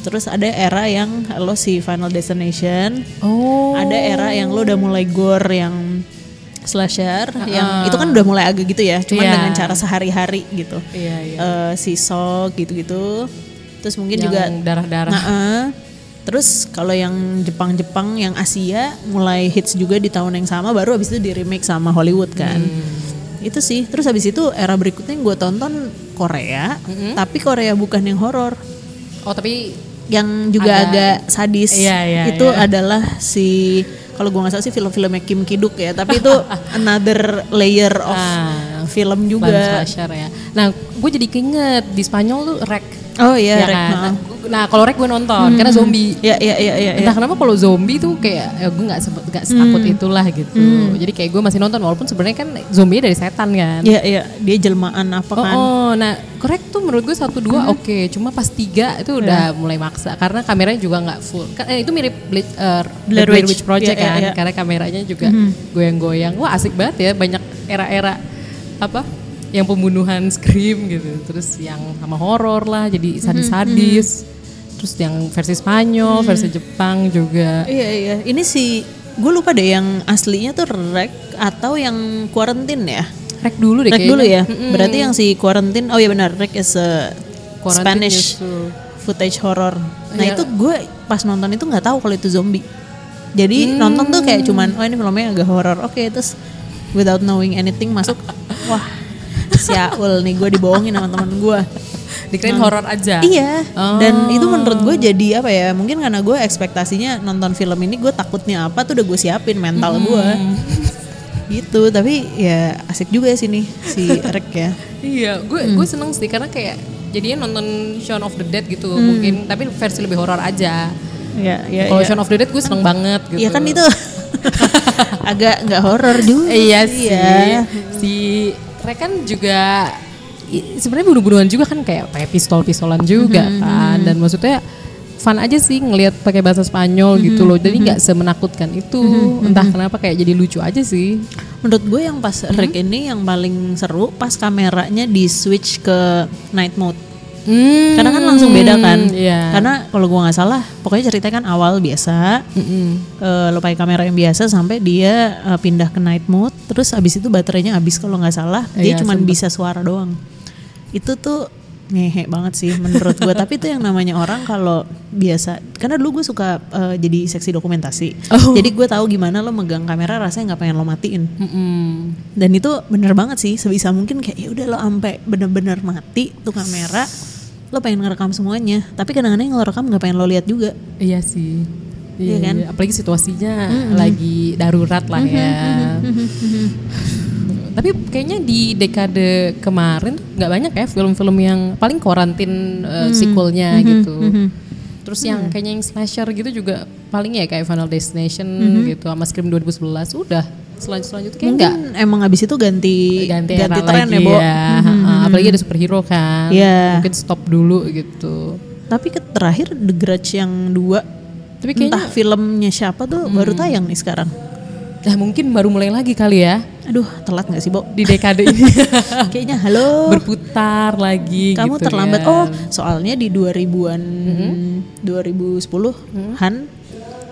terus ada era yang lo si Final Destination oh. ada era yang lo udah mulai gore yang slasher yang Ah. itu kan udah mulai agak gitu ya cuman Iya. dengan cara sehari-hari gitu Iya iya. Eh, si Sok gitu-gitu terus mungkin Yang juga darah-darah. Nah, eh. Terus kalau yang Jepang-Jepang yang Asia mulai hits juga di tahun yang sama baru habis itu di remake sama Hollywood kan. Hmm. Itu sih. Terus habis itu era berikutnya yang gue tonton Korea, tapi Korea bukan yang horor, Oh tapi yang juga Agak- agak, sadis. Iya, iya, itu iya. adalah si kalau gue nggak salah sih film-filmnya Kim Kiduk ya, tapi itu another layer of Ah, film juga. slasher ya. Nah, gue jadi keinget di Spanyol tuh Rek. Oh iya, ya Rek, kan? Nah, Nah, kalau Rek gue nonton karena zombie. Ya, ya, ya, ya, ya. Entah kenapa kalau zombie tuh kayak ya gue nggak sempet nggak setakut itulah gitu. Jadi kayak gue masih nonton walaupun sebenarnya kan zombie dari setan kan. Iya, iya, dia jelmaan apa Oh, kan? oh, nah korek tuh menurut gue satu dua oke, cuma pas tiga itu udah mulai maksa karena kameranya juga nggak full. Kan, eh, itu mirip Blair, uh, Blair Blair Witch. Witch Project Iya, iya, kan, iya. karena kameranya juga goyang-goyang. Wah asik banget ya, banyak era-era apa yang pembunuhan scream gitu, terus yang sama horor lah, jadi sadis-sadis. Terus yang versi Spanyol, versi Jepang juga. Iya iya, ini si gue lupa deh yang aslinya tuh Rek atau yang Quarantine ya. Rek dulu deh Rek kayaknya. dulu ya. Berarti yang si Quarantine, oh iya benar, Rek is a Quarantine Spanish footage horror. Nah Iya. itu gue pas nonton itu nggak tahu kalau itu zombie. Jadi nonton tuh kayak cuman, oh ini filmnya agak horror. Oke, terus without knowing anything masuk, wah siaul nih gue dibohongin sama teman gue. Dikirain horor aja. Iya. Dan Oh. itu menurut gue jadi apa ya? Mungkin karena gue ekspektasinya nonton film ini gue takutnya apa tuh udah gue siapin mental gue. Gitu. Tapi ya asik juga ya sini si Rek ya. Iya, gue gue seneng sih karena kayak jadinya nonton Shaun of the Dead gitu mungkin, tapi versi lebih horor aja. Iya, iya. Kalau iya. Shaun of the Dead gue seneng banget gitu. Iya kan itu agak nggak horor juga. Iya sih sih. ya. Si Rek kan juga sebenarnya bunuh-bunuhan juga kan kayak pakai pistol-pistolan juga kan dan maksudnya fun aja sih ngelihat pakai bahasa Spanyol gitu loh. Jadi nggak semenakutkan itu. Entah kenapa kayak jadi lucu aja sih. Menurut gue yang pas Rick ini yang paling seru pas kameranya di switch ke night mode. Hmm, Karena kan langsung beda kan. Iya. Karena kalau gue nggak salah, pokoknya ceritanya kan awal biasa. eh, lo pakai kamera yang biasa sampai dia eh, pindah ke night mode. Terus abis itu baterainya habis kalau nggak salah. Dia Iya, cuma bisa suara doang. Itu tuh ngehe banget sih menurut gue tapi itu yang namanya orang kalau biasa karena dulu gue suka eh, jadi seksi dokumentasi Oh. jadi gue tahu gimana lo megang kamera rasanya nggak pengen lo matiin Mm-mm. dan itu bener banget sih sebisa mungkin kayak ya udah lo ampe bener-bener mati tuh kamera lo pengen ngerekam semuanya tapi kadang-kadang yang lo rekam nggak pengen lo lihat juga Iya sih. Iya kan? Apalagi situasinya lagi darurat lah ya. Tapi kayaknya di dekade kemarin nggak banyak ya film-film yang paling karantin uh, sequelnya gitu. Terus yang kayaknya yang slasher gitu juga paling ya kayak Final Destination gitu sama Scream 2011 udah selanjut selanjutnya kayak mungkin enggak emang abis itu ganti ganti, ganti, tren lagi ya Bo ya. Ha-ha. apalagi ada superhero kan. Iya. mungkin stop dulu gitu. Tapi ke terakhir The Grudge yang dua tapi kayaknya entah filmnya siapa tuh baru tayang nih sekarang. Ya mungkin baru mulai lagi kali ya. Aduh telat nggak sih Bo? Di dekade ini. Kayaknya halo. Berputar lagi kamu gitu terlambat. kan. oh soalnya di 2000-an 2010-an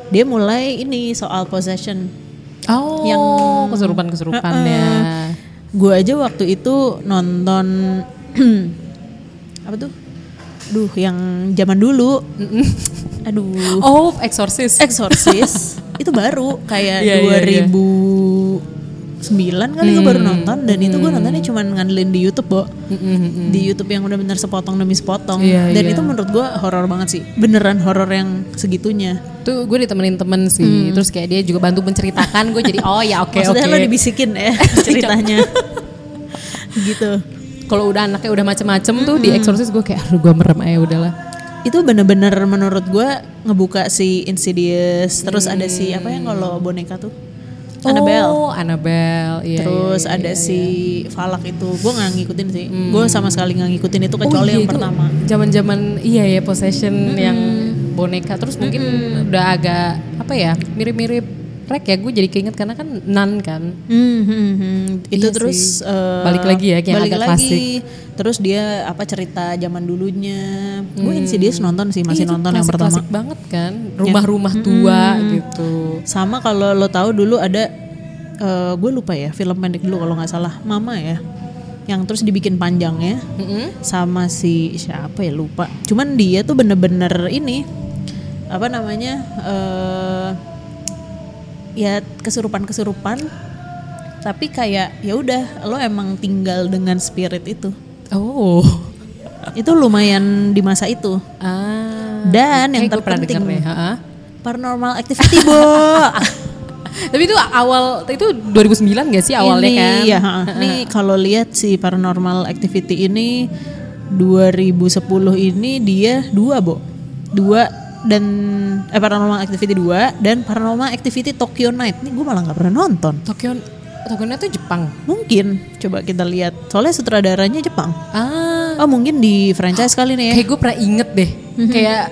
dia mulai ini soal possession oh. yang- kesurupan kesurupannya gue aja waktu itu nonton apa tuh? Duh yang zaman dulu. Aduh. Oh exorcist. Exorcist. Itu baru kayak Iya, iya, iya. 2009 kali gue baru nonton dan itu gue nontonnya cuma ngandelin di YouTube, Bo. Mm-mm. Di YouTube yang udah bener sepotong demi sepotong. Iya, dan iya. itu menurut gue horor banget sih. Beneran horor yang segitunya. tuh gue ditemenin temen sih terus kayak dia juga bantu menceritakan gue jadi oh ya oke Maksudnya oke lo dibisikin ya ceritanya. gitu. kalau udah anaknya udah macem-macem tuh di exorcist gue kayak aduh gue merem aja udahlah Itu bener-bener menurut gue ngebuka si Insidious. Terus ada si apa yang kalau boneka tuh? Annabelle. oh Annabelle iya, Terus iya, iya, ada iya. si Falak itu, gue nggak ngikutin sih. Gue sama sekali nggak ngikutin itu kecuali iya, yang itu pertama. Zaman-zaman iya ya possession yang boneka terus mungkin udah agak apa ya mirip-mirip rek ya gue jadi keinget karena kan nan kan. Hmm, hmm, hmm. Itu Iya terus sih. eh, Balik lagi ya, yang balik agak lagi. klasik. Terus dia apa cerita zaman dulunya. Gue Insidious nonton sih, masih Iya, itu nonton yang pertama. klasik-klasik banget kan. Rumah-rumah tua gitu. Sama kalau lo tahu dulu ada eh gue lupa ya film pendek dulu kalau nggak salah Mama ya. Yang terus dibikin panjangnya Mm-mm. sama si siapa ya lupa. Cuman dia tuh bener-bener ini apa namanya eh ya kesurupan-kesurupan tapi kayak ya udah lo emang tinggal dengan spirit itu. Oh. Itu lumayan di masa itu. Ah. Dan yang pernah terpenting paranormal activity, Bo. Tapi itu awal itu 2009 gak sih awalnya ini, kan? Ya, ha. Nih kalau lihat si Paranormal Activity ini 2010 ini dia dua, Bo. Dua dan eh Paranormal Activity 2 dan Paranormal Activity Tokyo Night. Nih gue malah nggak pernah nonton. Tokyo Tokyo itu Jepang. Mungkin coba kita lihat. Soalnya sutradaranya Jepang. Ah. Oh, mungkin di franchise kali nih ya. Kayak gue pernah inget deh. Kayak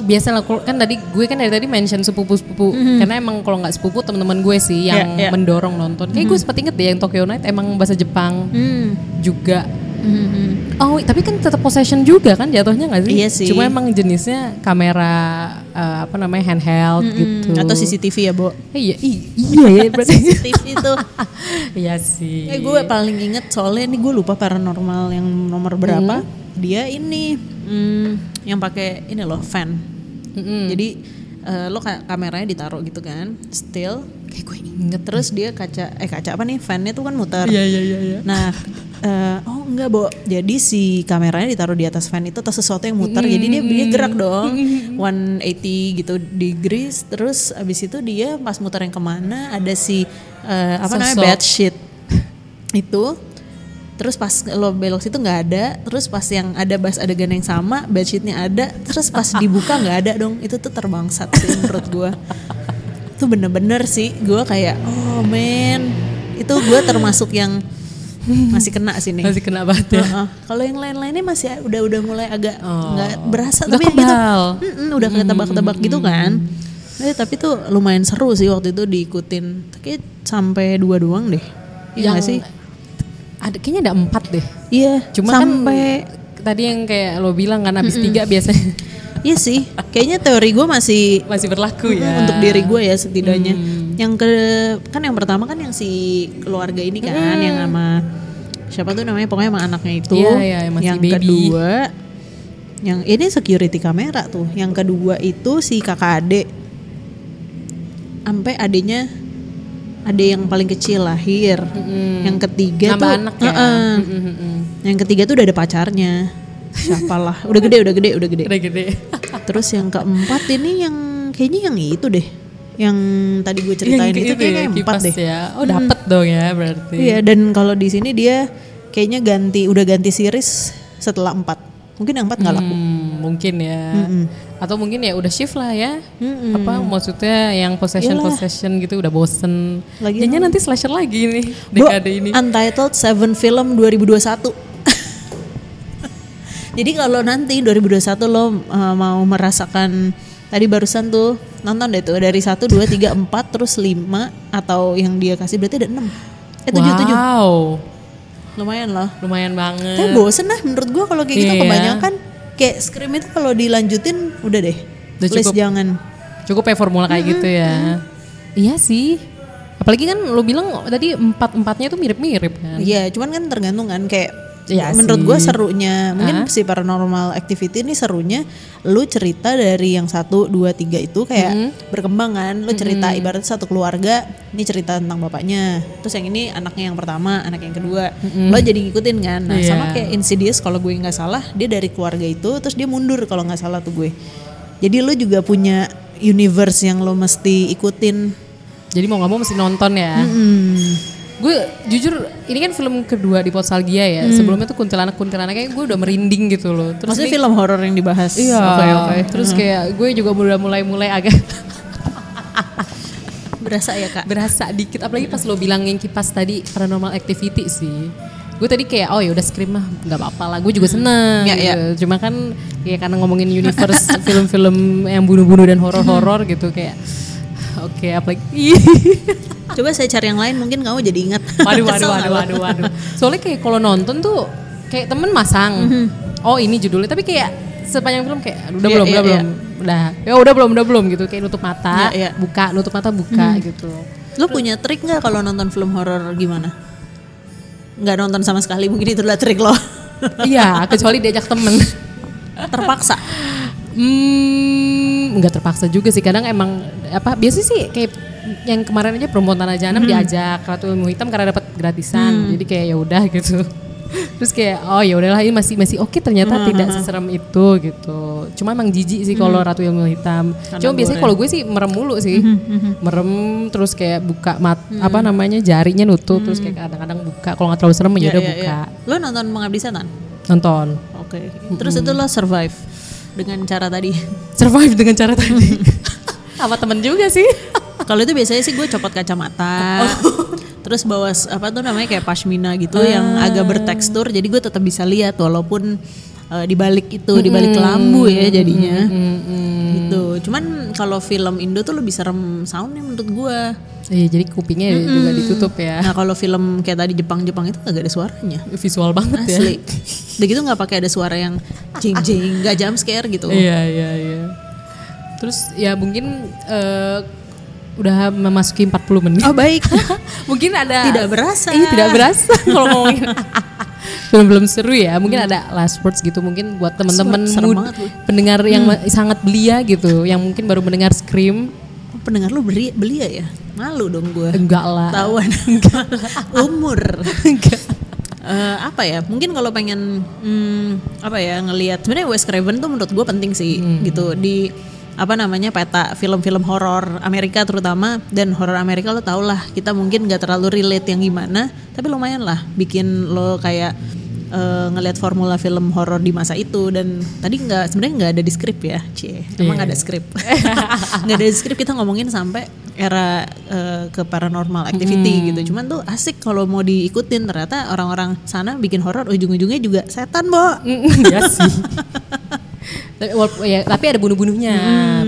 biasa lah kan tadi gue kan dari tadi mention sepupu-sepupu karena emang kalau nggak sepupu teman-teman gue sih yang Iya, iya. mendorong nonton. Kayak gue sempat inget deh yang Tokyo Night emang bahasa Jepang Hmm. juga. Mhm. Oh, tapi kan tetap possession juga kan jatuhnya nggak sih? Iya sih. Cuma emang jenisnya kamera eh, apa namanya handheld gitu. Atau CCTV ya, Bo. Eh, iya, iya ya berarti. CCTV itu. Iya sih. Eh gue paling inget soalnya ini gue lupa paranormal yang nomor berapa. Dia ini hmm, yang pakai ini loh fan. Mm-mm. Jadi eh, lo ka- kameranya ditaruh gitu kan, still. Kayak gue inget. Terus dia kaca eh kaca apa nih? Fannya tuh kan muter. Iya iya iya. iya. Nah, eh, oh enggak, Bo. Jadi si kameranya ditaruh di atas fan itu atau sesuatu yang muter. Jadi dia dia gerak dong. 180 gitu degrees. Terus abis itu dia pas muter yang ke mana ada si eh, apa namanya Sosok. bed sheet itu. Terus pas lo belok situ nggak ada. Terus pas yang ada bahas adegan yang sama, bed sheetnya ada. Terus pas dibuka nggak ada dong. Itu tuh terbangsat sih menurut gue. Itu bener-bener sih. Gue kayak, oh man, itu gue termasuk yang masih kena sih nih. Masih kena banget ya. Heeh. Kalau yang lain-lainnya masih udah udah mulai agak Oh. nggak berasa Udah tapi yang gitu, kebal. mm-mm, udah ketebak-tebak gitu kan. Eh, tapi tuh lumayan seru sih waktu itu diikutin. Tapi sampai dua doang deh. Iya nggak sih? ada kayaknya ada empat deh. Iya. Cuma sampai kan tadi yang kayak lo bilang kan habis tiga biasanya iya sih. Kayaknya teori gue masih masih berlaku ya. untuk diri gue ya setidaknya. Hmm. Yang ke kan yang pertama kan yang si keluarga ini kan yang sama siapa tuh namanya pokoknya sama anaknya itu. Iya, iya, yang masih baby. kedua yang ini security kamera tuh. Yang kedua itu si kakak adik. Sampai adiknya ada yang paling kecil lahir. Yang ketiga Nambah tuh anak ya. Heeh. Mm-mm. Yang ketiga tuh udah ada pacarnya. Siapalah, udah gede, udah gede, udah gede. Udah gede. Terus yang keempat ini yang kayaknya yang itu deh. Yang tadi gue ceritain Yang itu kayaknya ya, empat deh. ya. Oh dapet dong ya berarti. Iya dan kalau di sini dia kayaknya ganti udah ganti series setelah empat. Mungkin yang empat nggak laku. Hmm, mungkin ya. Atau mungkin ya udah shift lah ya. Apa maksudnya yang possession Iyalah. possession gitu udah bosen. Lagi Jadinya nanti slasher lagi nih Bo, ini. Untitled Seven Film 2021. Jadi kalau nanti 2021 lo uh, mau merasakan tadi barusan tuh nonton deh tuh dari 1 2 3 4 terus 5 atau yang dia kasih berarti ada 6. Eh 7 7. wow, Lumayan loh. lumayan banget. Tapi bosen lah menurut gua kalau kayak gitu Iya. kebanyakan kayak Scream itu kalau dilanjutin udah deh. Udah Please cukup. jangan. Cukup ya formula kayak gitu ya. Iya sih. Apalagi kan lo bilang tadi empat empatnya tuh mirip-mirip kan. Iya, cuman kan tergantung kan kayak Iya menurut gua serunya mungkin Hah? si paranormal activity ini serunya lu cerita dari yang satu dua tiga itu kayak Mm-hmm. berkembang kan. Lu cerita ibarat satu keluarga ini cerita tentang bapaknya. Terus yang ini anaknya yang pertama anak yang kedua. Lo jadi ngikutin kan? Nah Iya. sama kayak Insidious kalau gue nggak salah dia dari keluarga itu terus dia mundur kalau nggak salah tuh gue. Jadi lu juga punya universe yang lo mesti ikutin. Jadi mau nggak mau mesti nonton ya. Gue jujur ini kan film kedua di Potsalgia ya. Sebelumnya tuh kuntilanak kuntilanak kayak gue udah merinding gitu loh. Terus maksudnya ini- film horor yang dibahas Iya. Oke, oke. Terus kayak gue juga udah mulai-mulai agak berasa ya kak berasa dikit. Apalagi pas lo bilang yang kipas tadi paranormal activity sih. Gue tadi kayak oh ya udah scream mah nggak apa-apa lah. Gue juga seneng. Iya, iya. gitu. Cuma kan kayak karena ngomongin universe film-film yang bunuh-bunuh dan horor-horor gitu kayak oke apalagi Coba saya cari yang lain mungkin kamu jadi ingat. waduh waduh waduh waduh waduh. Soalnya kayak kalau nonton tuh kayak temen masang. Oh ini judulnya tapi kayak sepanjang film kayak udah Iya, belum iya, udah iya. belum udah ya udah belum udah belum gitu kayak nutup mata Iya, iya. buka nutup mata buka gitu. Lo punya trik nggak kalau nonton film horor gimana? Nggak nonton sama sekali mungkin itulah trik lo. iya kecuali diajak temen. Terpaksa. Hmm, nggak terpaksa juga sih. Kadang emang apa biasa sih kayak yang kemarin aja perempuan tanah jahanam diajak Ratu Ilmu Hitam karena dapat gratisan. Jadi kayak ya udah gitu. Terus kayak oh ya udahlah ini masih masih oke ternyata tidak seserem itu gitu. Cuma emang jijik sih kalau Ratu Ilmu Hitam. Cuma biasanya kalau gue sih merem mulu sih. Merem terus kayak buka mat apa namanya jarinya nutup terus kayak kadang-kadang buka kalau nggak terlalu serem ya udah Iya, buka. iya. Lo nonton Pengabdi Setan? Nonton. Oke. Terus itu lo survive dengan cara tadi. Survive dengan cara tadi. Sama temen juga sih. Kalau itu biasanya sih gue copot kacamata. Terus bawa apa tuh namanya kayak pashmina gitu yang agak bertekstur jadi gue tetap bisa lihat walaupun eh, di balik itu di balik kelambu ya jadinya. Gitu. Cuman kalau film Indo tuh lebih serem soundnya menurut gue. Iya jadi kupingnya juga ditutup ya. Nah kalau film kayak tadi Jepang-Jepang itu agak ada suaranya. Visual banget ya. Asli. Udah gitu nggak pakai ada suara yang jing jing, nggak jump scare gitu. Iya iya iya. Terus ya mungkin eh, udah memasuki 40 menit. Oh baik. mungkin ada Tidak berasa. Iya tidak berasa kalau ngomongin film-film seru ya. Mungkin ada last words gitu mungkin buat teman-teman pendengar yang ma- sangat belia gitu, yang mungkin baru mendengar Scream. Oh, pendengar lu beli belia ya? Malu dong gue. Enggak lah. Tahuan. Umur. Eh, apa ya? Mungkin kalau pengen hmm, apa ya ngelihat sebenarnya Wes Craven tuh menurut gue penting sih gitu di apa namanya peta film-film horor Amerika terutama dan horor Amerika lo tau lah kita mungkin nggak terlalu relate yang gimana tapi lumayan lah bikin lo kayak eh, ngelihat formula film horor di masa itu dan tadi nggak sebenarnya nggak ada di skrip ya cie. Emang nggak ada skrip nggak ada di skrip kita ngomongin sampai era eh, ke paranormal activity gitu. Cuman tuh asik kalau mau diikutin ternyata orang-orang sana bikin horor ujung-ujungnya juga setan bo. Iya sih. ya, tapi ada bunuh-bunuhnya.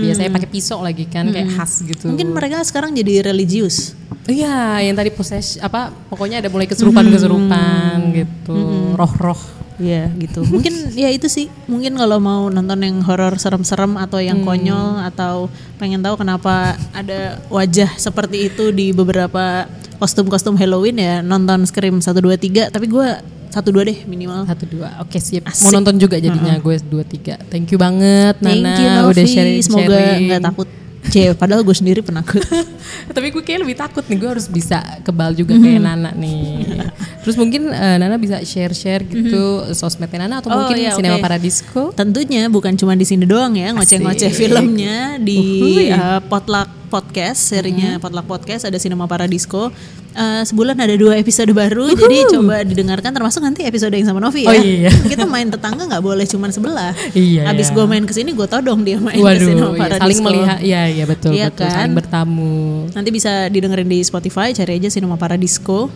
Biasanya pakai pisau lagi kan kayak khas gitu. mungkin mereka sekarang jadi religius Iya, yang tadi proses apa pokoknya ada mulai kesurupan-kesurupan gitu. Roh-roh. Iya gitu. Mungkin ya itu sih. Mungkin kalau mau nonton yang horor serem-serem atau yang konyol atau pengen tahu kenapa ada wajah seperti itu di beberapa kostum-kostum Halloween ya nonton Scream 1 2 3 tapi gue satu dua deh minimal. Satu dua, oke sip. Asik. Mau nonton juga jadinya gue dua tiga. Thank you banget Thank Nana you udah Novi, sharing semoga nggak takut. C, padahal gue sendiri penakut. Tapi gue kayak lebih takut nih, gue harus bisa kebal juga kayak. Nana nih. Terus mungkin eh, Nana bisa share-share gitu sosmednya Nana atau. Oh, mungkin iya, Cinema oke. Paradisco. Tentunya bukan cuma di sini doang ya ngoceh-ngoceh filmnya di uh, Potluck Podcast, serinya Mhm. Potluck Podcast ada Cinema Paradisco. Uh, sebulan ada dua episode baru, jadi coba didengarkan termasuk nanti episode yang sama Novi ya. Oh, iya. Kita main tetangga nggak boleh cuma sebelah. Iya, Abis iya. gue main ke sini gue todong dia main ke Waduh, Cinema ya, Paradisco. saling melihat, iya iya betul Iya betul, kan? saling bertamu. Nanti bisa didengerin di Spotify, cari aja Cinema Paradisco.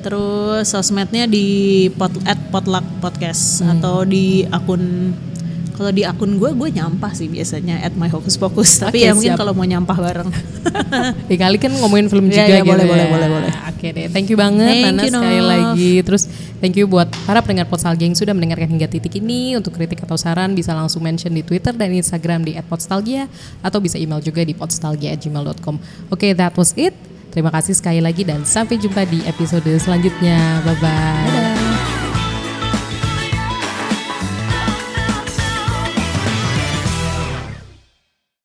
Terus sosmednya di pot, at potluck podcast Hmm. atau di akun kalau di akun gue gue nyampah sih biasanya at my hocus pocus. Tapi Oke, ya mungkin kalau mau nyampah bareng. Ya kali kan ngomongin film Iya, juga iya, gitu boleh, ya. boleh, boleh, boleh. Oke deh, thank you banget Thank Nana you, sekali lagi. Terus thank you buat para pendengar Podstalgia yang sudah mendengarkan hingga titik ini. Untuk kritik atau saran bisa langsung mention di Twitter dan Instagram di @podstalgia atau bisa email juga di podstalgia@gmail.com. Oke, that was it. Terima kasih sekali lagi dan sampai jumpa di episode selanjutnya. Bye bye.